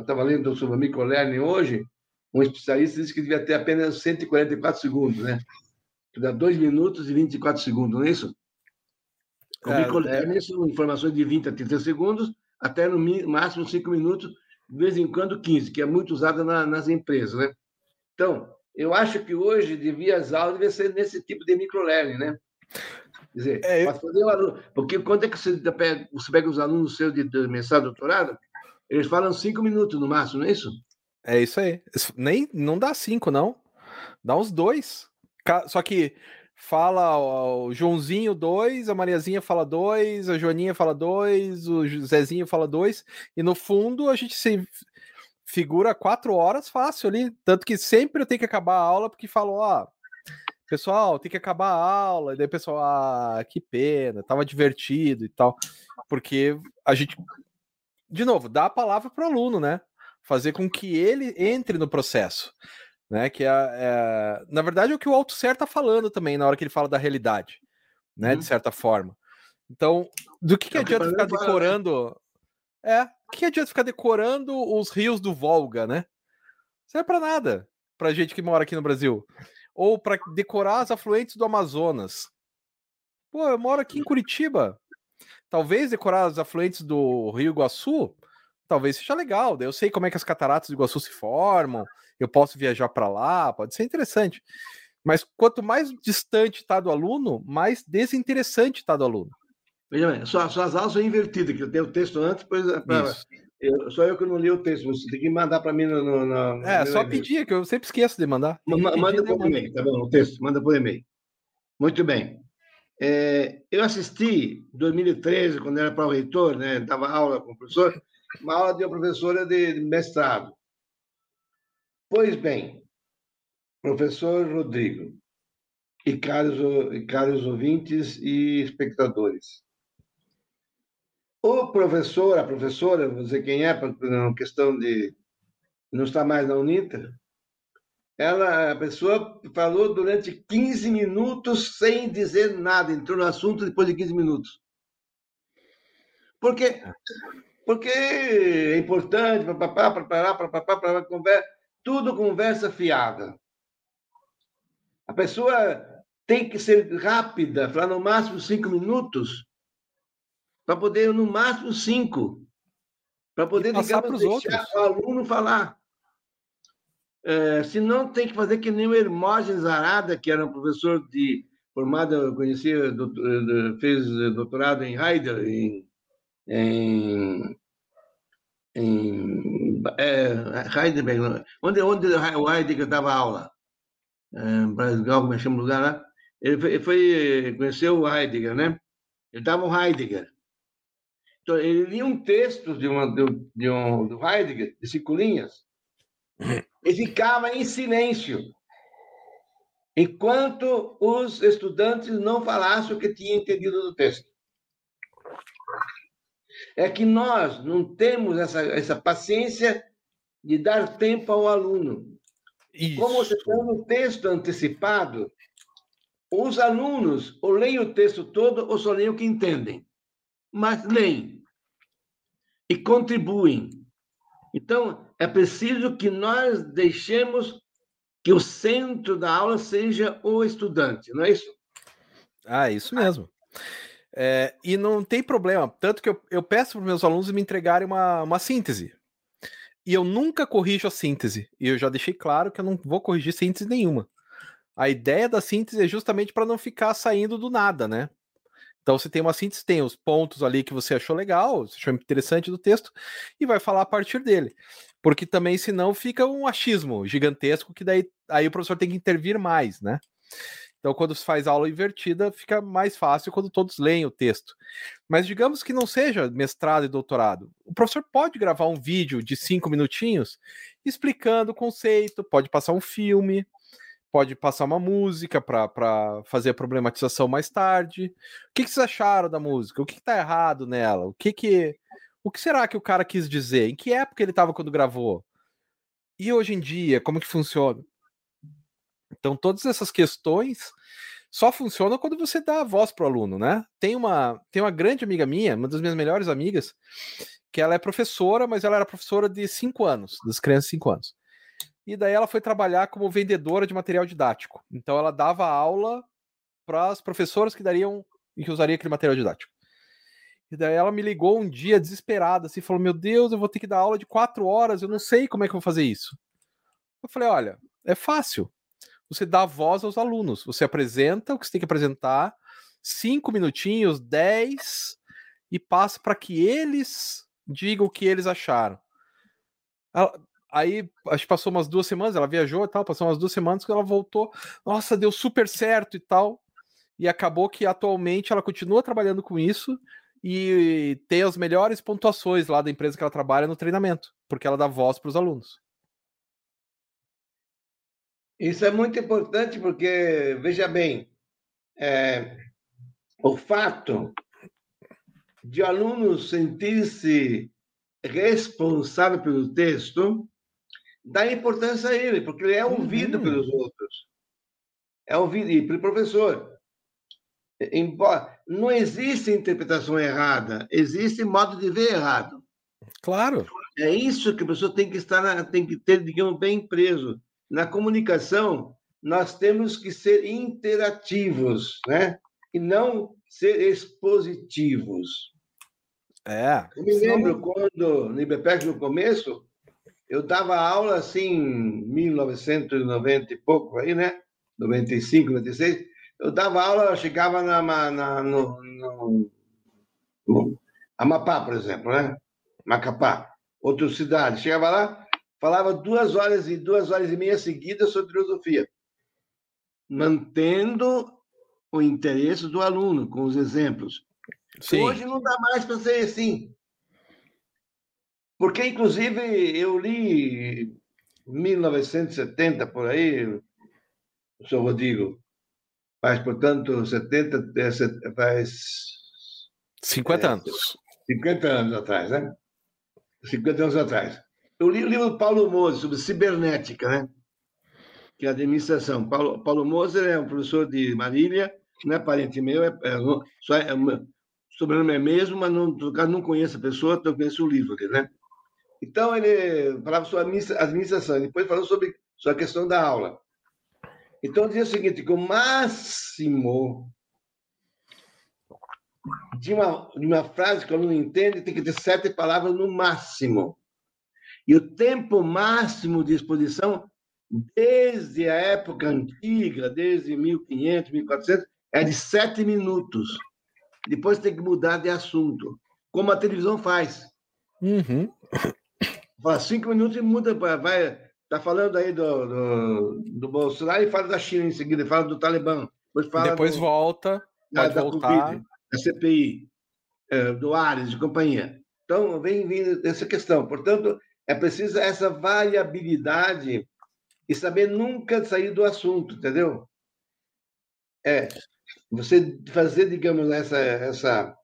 estava lendo sobre o microlearning hoje, um especialista disse que devia ter apenas 144 segundos, né? Que dá 2 minutos e 24 segundos, não é isso? O é, microlearning é... são informações de 20 a 30 segundos, até no máximo 5 minutos, de vez em quando 15, que é muito usada na, nas empresas, né? Então, eu acho que hoje devia as aulas devia ser nesse tipo de microlearning, né? Quer dizer, é, eu... fazer o aluno, porque quando é que você pega, você pega os alunos seus de, de mestrado, doutorado, eles falam cinco minutos no máximo, não é isso? É isso aí. Nem, não dá cinco, não. Dá uns dois. Só que fala o Joãozinho dois, a Mariazinha fala dois, a Joaninha fala dois, o Zezinho fala dois, e no fundo a gente se figura quatro horas fácil ali. Tanto que sempre eu tenho que acabar a aula porque falou, ó, pessoal, tem que acabar a aula. E daí o pessoal, ah, que pena, tava divertido e tal. Porque a gente, de novo, dá a palavra pro aluno, né? Fazer com que ele entre no processo. né? Que é, é, na verdade é o que o Althusser está falando também na hora que ele fala da realidade, né? Uhum. De certa forma. Então, do que, que é adianta ficar decorando? É, o que adianta ficar decorando os rios do Volga, né? Não é para nada para gente que mora aqui no Brasil. Ou para decorar as afluentes do Amazonas. Pô, eu moro aqui em Curitiba. Talvez decorar as afluentes do Rio Iguaçu, talvez seja legal. Eu sei como é que as cataratas do Iguaçu se formam. Eu posso viajar para lá, pode ser interessante. Mas quanto mais distante está do aluno, mais desinteressante está do aluno. Veja bem, suas, suas aulas são invertidas, que eu tenho o texto antes, depois. É pra, eu, só eu que não li o texto, você tem que mandar para mim no, no, no, É, só pedir, que eu sempre esqueço de mandar. manda por e-mail, tá bom? O texto, manda por e-mail. Muito bem. É, eu assisti, em 2013, quando era para o reitor, né, dava aula com o professor, uma aula de uma professora de mestrado. Pois bem, professor Rodrigo e caros, e caros ouvintes e espectadores, o professor, a professora, vou dizer quem é, por questão de não estar mais na Uninter, ela, a pessoa falou durante 15 minutos sem dizer nada, entrou no assunto depois de 15 minutos. Porque, porque é importante, papapá, papapá, papapá, papapá, conversa, tudo conversa fiada. A pessoa tem que ser rápida, falar no máximo cinco minutos, para poder, no máximo, cinco. Para poder, digamos, deixar outros. o aluno falar. É, se não, tem que fazer que nem o Hermógenes Arada, que era um professor de formado, eu conhecia, fez doutorado em Heidelberg, em, em, em é, Heidelberg, onde, onde o Heidegger dava aula? É, Brasgal, como é que chama o lugar lá? Ele foi, ele foi conhecer o Heidegger, né? Ele dava o Heidegger. Então, ele lia um texto de, uma, de, de um, do Heidegger, de cinco linhas, e ficava em silêncio, enquanto os estudantes não falassem o que tinham entendido do texto. É que nós não temos essa, essa paciência de dar tempo ao aluno. Isso. Como você tem um texto antecipado, os alunos ou leem o texto todo ou só leem o que entendem. Mas leem e contribuem. Então, é preciso que nós deixemos que o centro da aula seja o estudante, não é isso? Ah, isso mesmo. É, e não tem problema, tanto que eu, eu peço para os meus alunos me entregarem uma, uma síntese. E eu nunca corrijo a síntese. E eu já deixei claro que eu não vou corrigir síntese nenhuma. A ideia da síntese é justamente para não ficar saindo do nada, né? Então você tem uma síntese, tem os pontos ali que você achou legal, você achou interessante do texto, e vai falar a partir dele. Porque também, senão, fica um achismo gigantesco que daí aí o professor tem que intervir mais, né? Então, quando se faz aula invertida, fica mais fácil quando todos leem o texto. Mas digamos que não seja mestrado e doutorado. O professor pode gravar um vídeo de cinco minutinhos explicando o conceito, pode passar um filme, pode passar uma música para fazer a problematização mais tarde. O que, que vocês acharam da música? O que, está errado nela? O que que o que será que o cara quis dizer? Em que época ele estava quando gravou? E hoje em dia, como que funciona? Então, todas essas questões só funcionam quando você dá a voz para o aluno, né? Tem uma, tem uma grande amiga minha, uma das minhas melhores amigas, que ela é professora, mas ela era professora de 5 anos, das crianças de 5 anos e daí ela foi trabalhar como vendedora de material didático. Então ela dava aula para as professoras que dariam e que usariam aquele material didático. E daí ela me ligou um dia desesperada, assim, falou: Meu Deus, eu vou ter que dar aula de quatro horas, eu não sei como é que eu vou fazer isso. Eu falei: Olha, é fácil. Você dá voz aos alunos, você apresenta o que você tem que apresentar, cinco minutinhos, dez, e passa para que eles digam o que eles acharam. Ela, Aí, acho que passou umas duas semanas, ela viajou e tal, passou umas duas semanas que ela voltou. Nossa, deu super certo e tal. E acabou que atualmente ela continua trabalhando com isso e tem as melhores pontuações lá da empresa que ela trabalha no treinamento, porque ela dá voz para os alunos. Isso é muito importante porque, veja bem, é, o fato de alunos sentir-se responsável pelo texto dá importância a ele, porque ele é ouvido uhum. pelos outros. É ouvido e pelo professor. Embora não existe interpretação errada, existe modo de ver errado. Claro. É isso que a pessoa tem que estar, tem que ter, digamos, bem preso. Na comunicação, nós temos que ser interativos, né? E não ser expositivos. É. Eu me lembro quando, no IBPEC, no começo, eu dava aula assim, 1990 e pouco, aí, né? 95, 96. Eu dava aula, eu chegava na, na, no, no, no Amapá, por exemplo, né? Macapá, outra cidade. Chegava lá, falava duas horas e duas horas e meia seguidas sobre filosofia, mantendo o interesse do aluno com os exemplos. Sim. Hoje não dá mais para ser assim. Porque, inclusive, eu li 1970 por aí, o senhor Rodrigo, faz, portanto, 70, é, faz. 50 é, anos. 50 anos atrás, né? 50 anos atrás. Eu li o livro do Paulo Moser sobre cibernética, né? Que é a administração. Paulo, Paulo Moser é um professor de Marília, não é parente meu, é, é, só é, sobrenome é mesmo, mas não, no caso não conheço a pessoa, então conheço o livro dele, né? Então ele falava sobre administração, depois falou sobre, a questão da aula. Então dizia o seguinte, que o máximo de uma, de uma frase que o aluno entende tem que ter sete palavras no máximo. E o tempo máximo de exposição, desde a época antiga, desde 1500, 1400, é de sete minutos. Depois tem que mudar de assunto, como a televisão faz. Uhum. Fala cinco minutos e muda, vai. Tá falando aí do, do, do Bolsonaro e fala da China em seguida, fala do Talibã. Depois, fala depois do, volta, da, da voltar. COVID, da CPI, é, do Ares e companhia. Então, vem vindo essa questão. Portanto, é preciso essa variabilidade e saber nunca sair do assunto, entendeu? É, você fazer, digamos, essa, essa,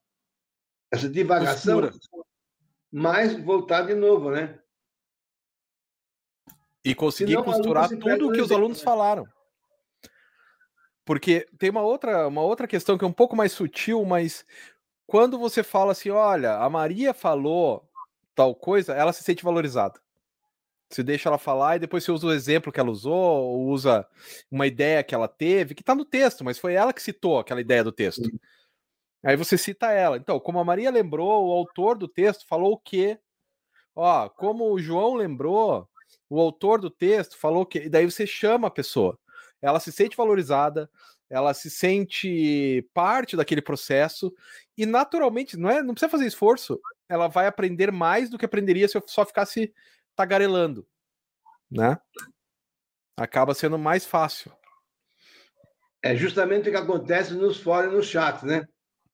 essa divagação, Postura. mas voltar de novo, né? E conseguir costurar tudo o que os alunos falaram. Porque tem uma outra, uma outra questão que é um pouco mais sutil, mas quando você fala assim, olha, a Maria falou tal coisa, ela se sente valorizada. Você deixa ela falar e depois você usa o exemplo que ela usou, ou usa uma ideia que ela teve, que está no texto, mas foi ela que citou aquela ideia do texto. Aí você cita ela. Então, como a Maria lembrou, o autor do texto falou o quê? Ó, como o João lembrou, o autor do texto falou que. Daí você chama a pessoa. Ela se sente valorizada, ela se sente parte daquele processo e naturalmente, não é, não precisa fazer esforço, ela vai aprender mais do que aprenderia se eu só ficasse tagarelando, né? Acaba sendo mais fácil. É justamente o que acontece nos fóruns e no chat, né?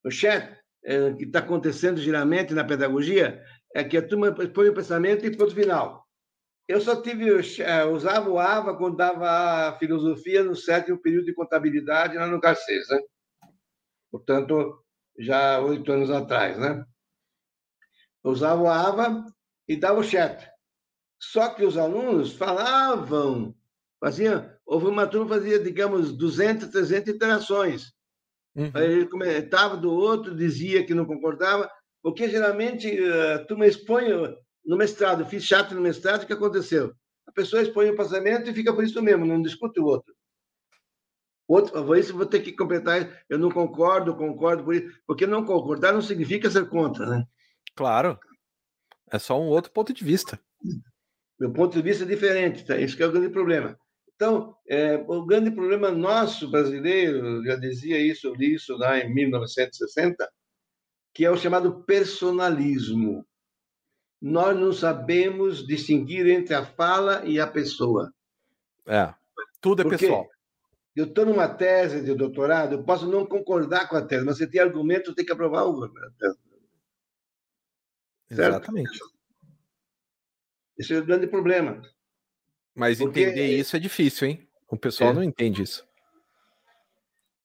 O chat, é, que está acontecendo geralmente na pedagogia, é que a turma põe o pensamento e ponto final. Eu só tive, é, usava o AVA quando dava filosofia no sétimo período de contabilidade lá no Garcês, né? Portanto, já oito anos atrás, né? Eu usava o AVA e dava o chat. Só que os alunos falavam, faziam, houve uma turma que fazia, digamos, 200, 300 interações. Uhum. Ele comentava do outro, dizia que não concordava, porque geralmente eh, a turma expõe no mestrado, fiz chato no mestrado, o que aconteceu? A pessoa expõe o pensamento e fica por isso mesmo, não discute o outro. Outro, isso vou ter que completar, eu não concordo, concordo por isso, porque não concordar não significa ser contra, né? Claro. É só um outro ponto de vista. Meu ponto de vista é diferente, tá? Isso que é o grande problema. Então, é, o grande problema nosso brasileiro, já dizia isso, li isso lá em 1960, que é o chamado personalismo. Nós não sabemos distinguir entre a fala e a pessoa. É, tudo é Porque pessoal. Eu estou numa tese de doutorado, eu posso não concordar com a tese, mas você tem argumento, tem que aprovar o. Exatamente. Esse é o grande problema. Mas Porque... entender isso é difícil, hein? O pessoal é. não entende isso.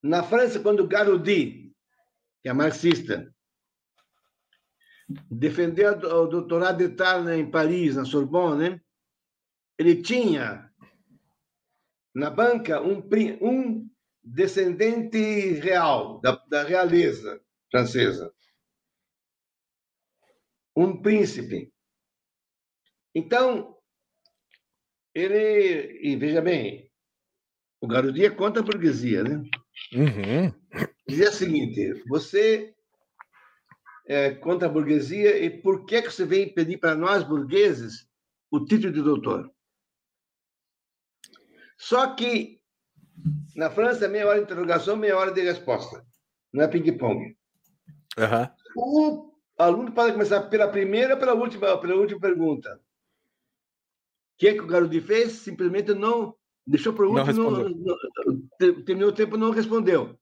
Na França, quando Garodi, que é marxista, defendeu o doutorado d'État em Paris, na Sorbonne, né? ele tinha na banca um, um descendente real da, da realeza francesa, um príncipe. Então, ele, e veja bem, o Garudia conta a burguesia, né? Uhum. Dizia o seguinte: você é, contra a burguesia e por que, que você vem pedir para nós, burgueses, o título de doutor? Só que na França meia hora de interrogação, meia hora de resposta. Não é ping-pong. Uhum. O aluno pode começar pela primeira pela última, pela última pergunta. O que, é que o garoto fez? Simplesmente não deixou para o último, não, não, terminou o tempo não respondeu.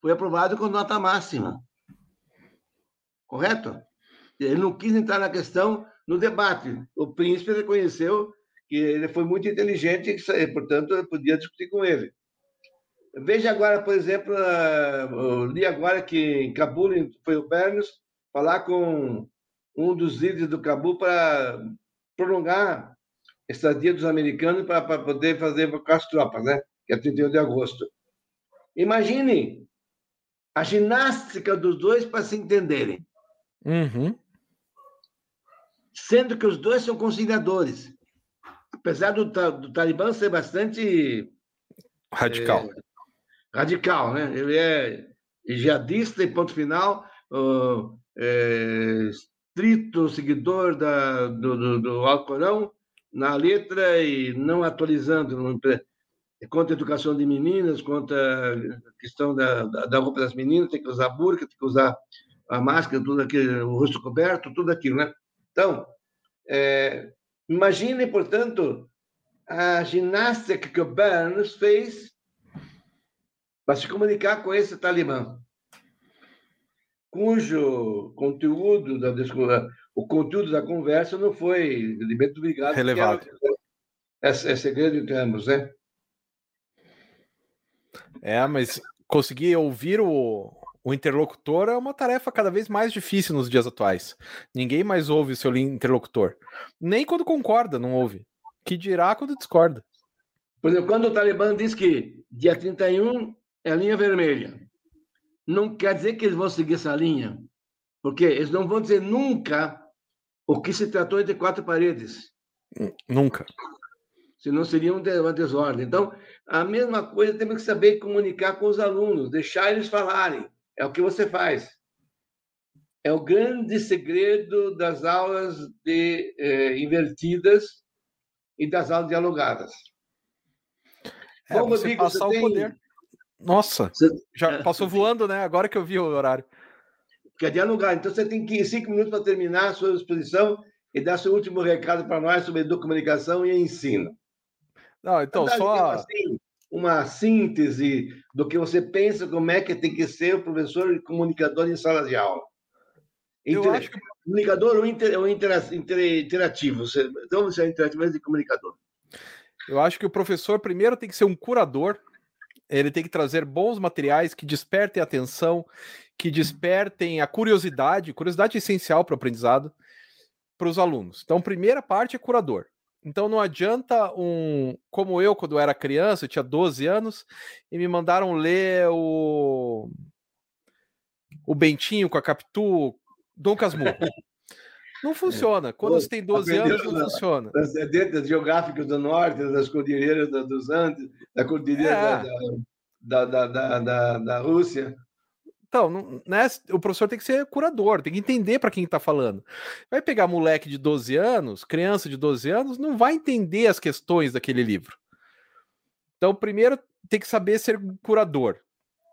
Foi aprovado com nota máxima. Correto? Ele não quis entrar na questão no debate. O príncipe reconheceu que ele foi muito inteligente e, portanto, eu podia discutir com ele. Veja agora, por exemplo, eu li agora que em Cabul foi o Bernos falar com um dos líderes do Cabul para prolongar a estadia dos americanos para poder fazer com as tropas, né? que é 31 de agosto. Imagine a ginástica dos dois para se entenderem. Uhum. Sendo que os dois são conciliadores. Apesar do, do Talibã ser bastante. Radical. É, radical, né? Ele é jihadista e ponto final, uh, é, estrito seguidor da, do, do, do Alcorão na letra e não atualizando, contra a educação de meninas, contra a questão da, da, da roupa das meninas, tem que usar burca, tem que usar a máscara, tudo aquilo, o rosto coberto, tudo aquilo, né? Então, é, imagine, portanto, a ginástica que o Burns fez para se comunicar com esse talibã, cujo conteúdo da o conteúdo da conversa não foi de obrigado relevado. É, é, segredo entre ambos, né? É, mas conseguir ouvir o, o interlocutor é uma tarefa cada vez mais difícil nos dias atuais. Ninguém mais ouve o seu interlocutor. Nem quando concorda, não ouve. Que dirá quando discorda. Por exemplo, quando o Talibã diz que dia 31 é a linha vermelha, não quer dizer que eles vão seguir essa linha, porque eles não vão dizer nunca o que se tratou entre quatro paredes. Nunca. Senão seria uma desordem. Então, a mesma coisa temos que saber comunicar com os alunos, deixar eles falarem. É o que você faz. É o grande segredo das aulas de, eh, invertidas e das aulas dialogadas. É, Bom, você Rodrigo, passar você o poder. Nossa, você... já passou voando, né? Agora que eu vi o horário. Porque é dialogar. Então você tem que cinco minutos para terminar a sua exposição e dar seu último recado para nós sobre comunicação e ensino. Não, então, só. Assim, uma síntese do que você pensa como é que tem que ser o professor e comunicador em sala de aula. Inter... Acho... Comunicador ou, inter... ou inter... interativo? Então você é interativo, mas de comunicador. Eu acho que o professor primeiro tem que ser um curador, ele tem que trazer bons materiais que despertem a atenção, que despertem a curiosidade, curiosidade é essencial para o aprendizado para os alunos. Então, primeira parte é curador. Então não adianta um. Como eu, quando eu era criança, eu tinha 12 anos, e me mandaram ler o. O Bentinho com a Capitu, Dom Casmurro. Não funciona. Quando você tem 12 anos, não funciona. Das das geográficas do norte, das cordilheiras dos Andes, da cordilheira é. da, da, da, da, da Rússia. Então, né, o professor tem que ser curador, tem que entender para quem está falando. Vai pegar moleque de 12 anos, criança de 12 anos, não vai entender as questões daquele livro. Então, primeiro tem que saber ser curador.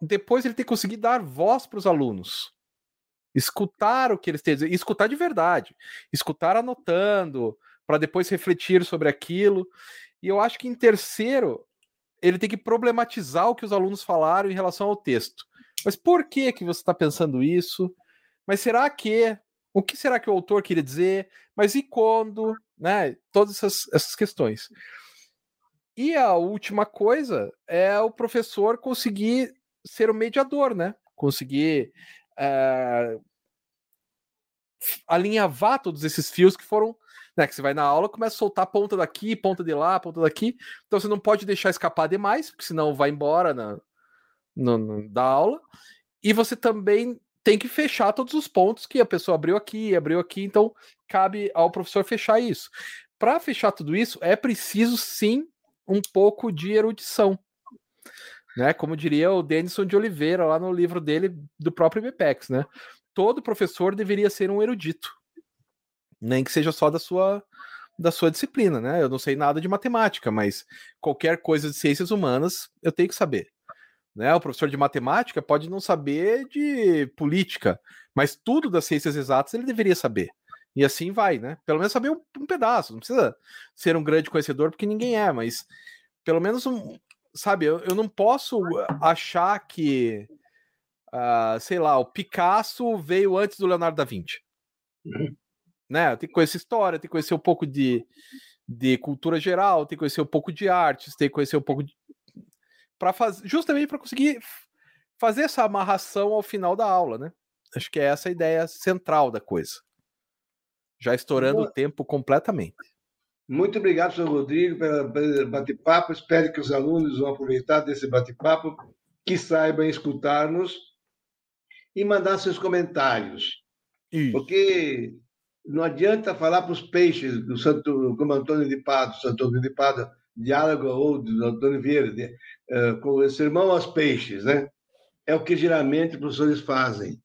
Depois ele tem que conseguir dar voz para os alunos. Escutar o que eles têm a dizer, escutar de verdade. Escutar anotando, para depois refletir sobre aquilo. E eu acho que em terceiro, ele tem que problematizar o que os alunos falaram em relação ao texto. Mas por que que você está pensando isso? Mas será que o que será que o autor queria dizer? Mas e quando? Né? Todas essas, essas questões. E a última coisa é o professor conseguir ser o mediador, né? Conseguir é, alinhavar todos esses fios que foram né? Que você vai na aula, começa a soltar ponta daqui, ponta de lá, ponta daqui. Então você não pode deixar escapar demais, porque senão vai embora na, no, no, da aula. E você também tem que fechar todos os pontos que a pessoa abriu aqui, abriu aqui, então cabe ao professor fechar isso. Para fechar tudo isso, é preciso sim um pouco de erudição. Né? Como diria o Denison de Oliveira lá no livro dele do próprio IBPEX, né? Todo professor deveria ser um erudito, nem que seja só da sua da sua disciplina, né? Eu não sei nada de matemática, mas qualquer coisa de ciências humanas eu tenho que saber. Né? O professor de matemática pode não saber de política, mas tudo das ciências exatas ele deveria saber. E assim vai, né? Pelo menos saber um, um pedaço. Não precisa ser um grande conhecedor, porque ninguém é, mas pelo menos um. Sabe, eu, eu não posso achar que, uh, sei lá, o Picasso veio antes do Leonardo da Vinci. Uhum. Né? Tem que conhecer história, tem que conhecer um pouco de, de cultura geral, tem que conhecer um pouco de artes, tem que conhecer um pouco de para fazer justamente para conseguir fazer essa amarração ao final da aula, né? Acho que é essa a ideia central da coisa. Já estourando o tempo completamente. Muito obrigado, senhor Rodrigo, pelo bate-papo. Espero que os alunos vão aproveitar desse bate-papo, que saibam escutar-nos e mandar seus comentários. Isso. Porque não adianta falar para os peixes, do Santo, como Antônio de Pado, Santo Antônio de Pado, diálogo ou do Antônio Vieira, com o sermão aos peixes, né? É o que geralmente os professores fazem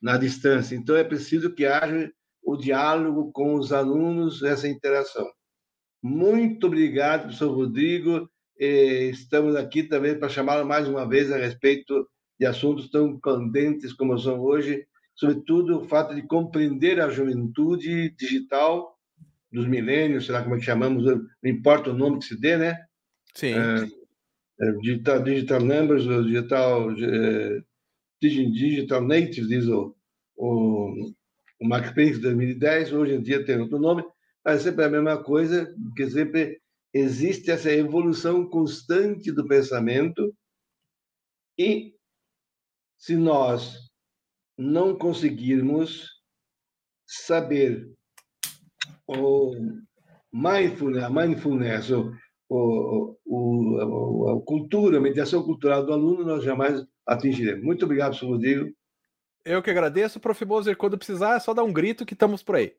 na distância. Então é preciso que haja o diálogo com os alunos, essa interação. Muito obrigado, professor Rodrigo. Estamos aqui também para chamá-lo mais uma vez a respeito de assuntos tão candentes como são hoje, sobretudo o fato de compreender a juventude digital dos milênios, sei lá como é que chamamos, não importa o nome que se dê, né? Sim. É, digital, digital numbers, digital, é, digital natives, diz o, o, o Pence 2010, hoje em dia tem outro nome, mas sempre é a mesma coisa, porque sempre existe essa evolução constante do pensamento e se nós não conseguirmos saber o mindfulness, mindfulness o, o, o, a cultura, a mediação cultural do aluno, nós jamais atingiremos. Muito obrigado, professor Rodrigo. Eu que agradeço, Prof. Moser. Quando precisar, é só dar um grito que estamos por aí.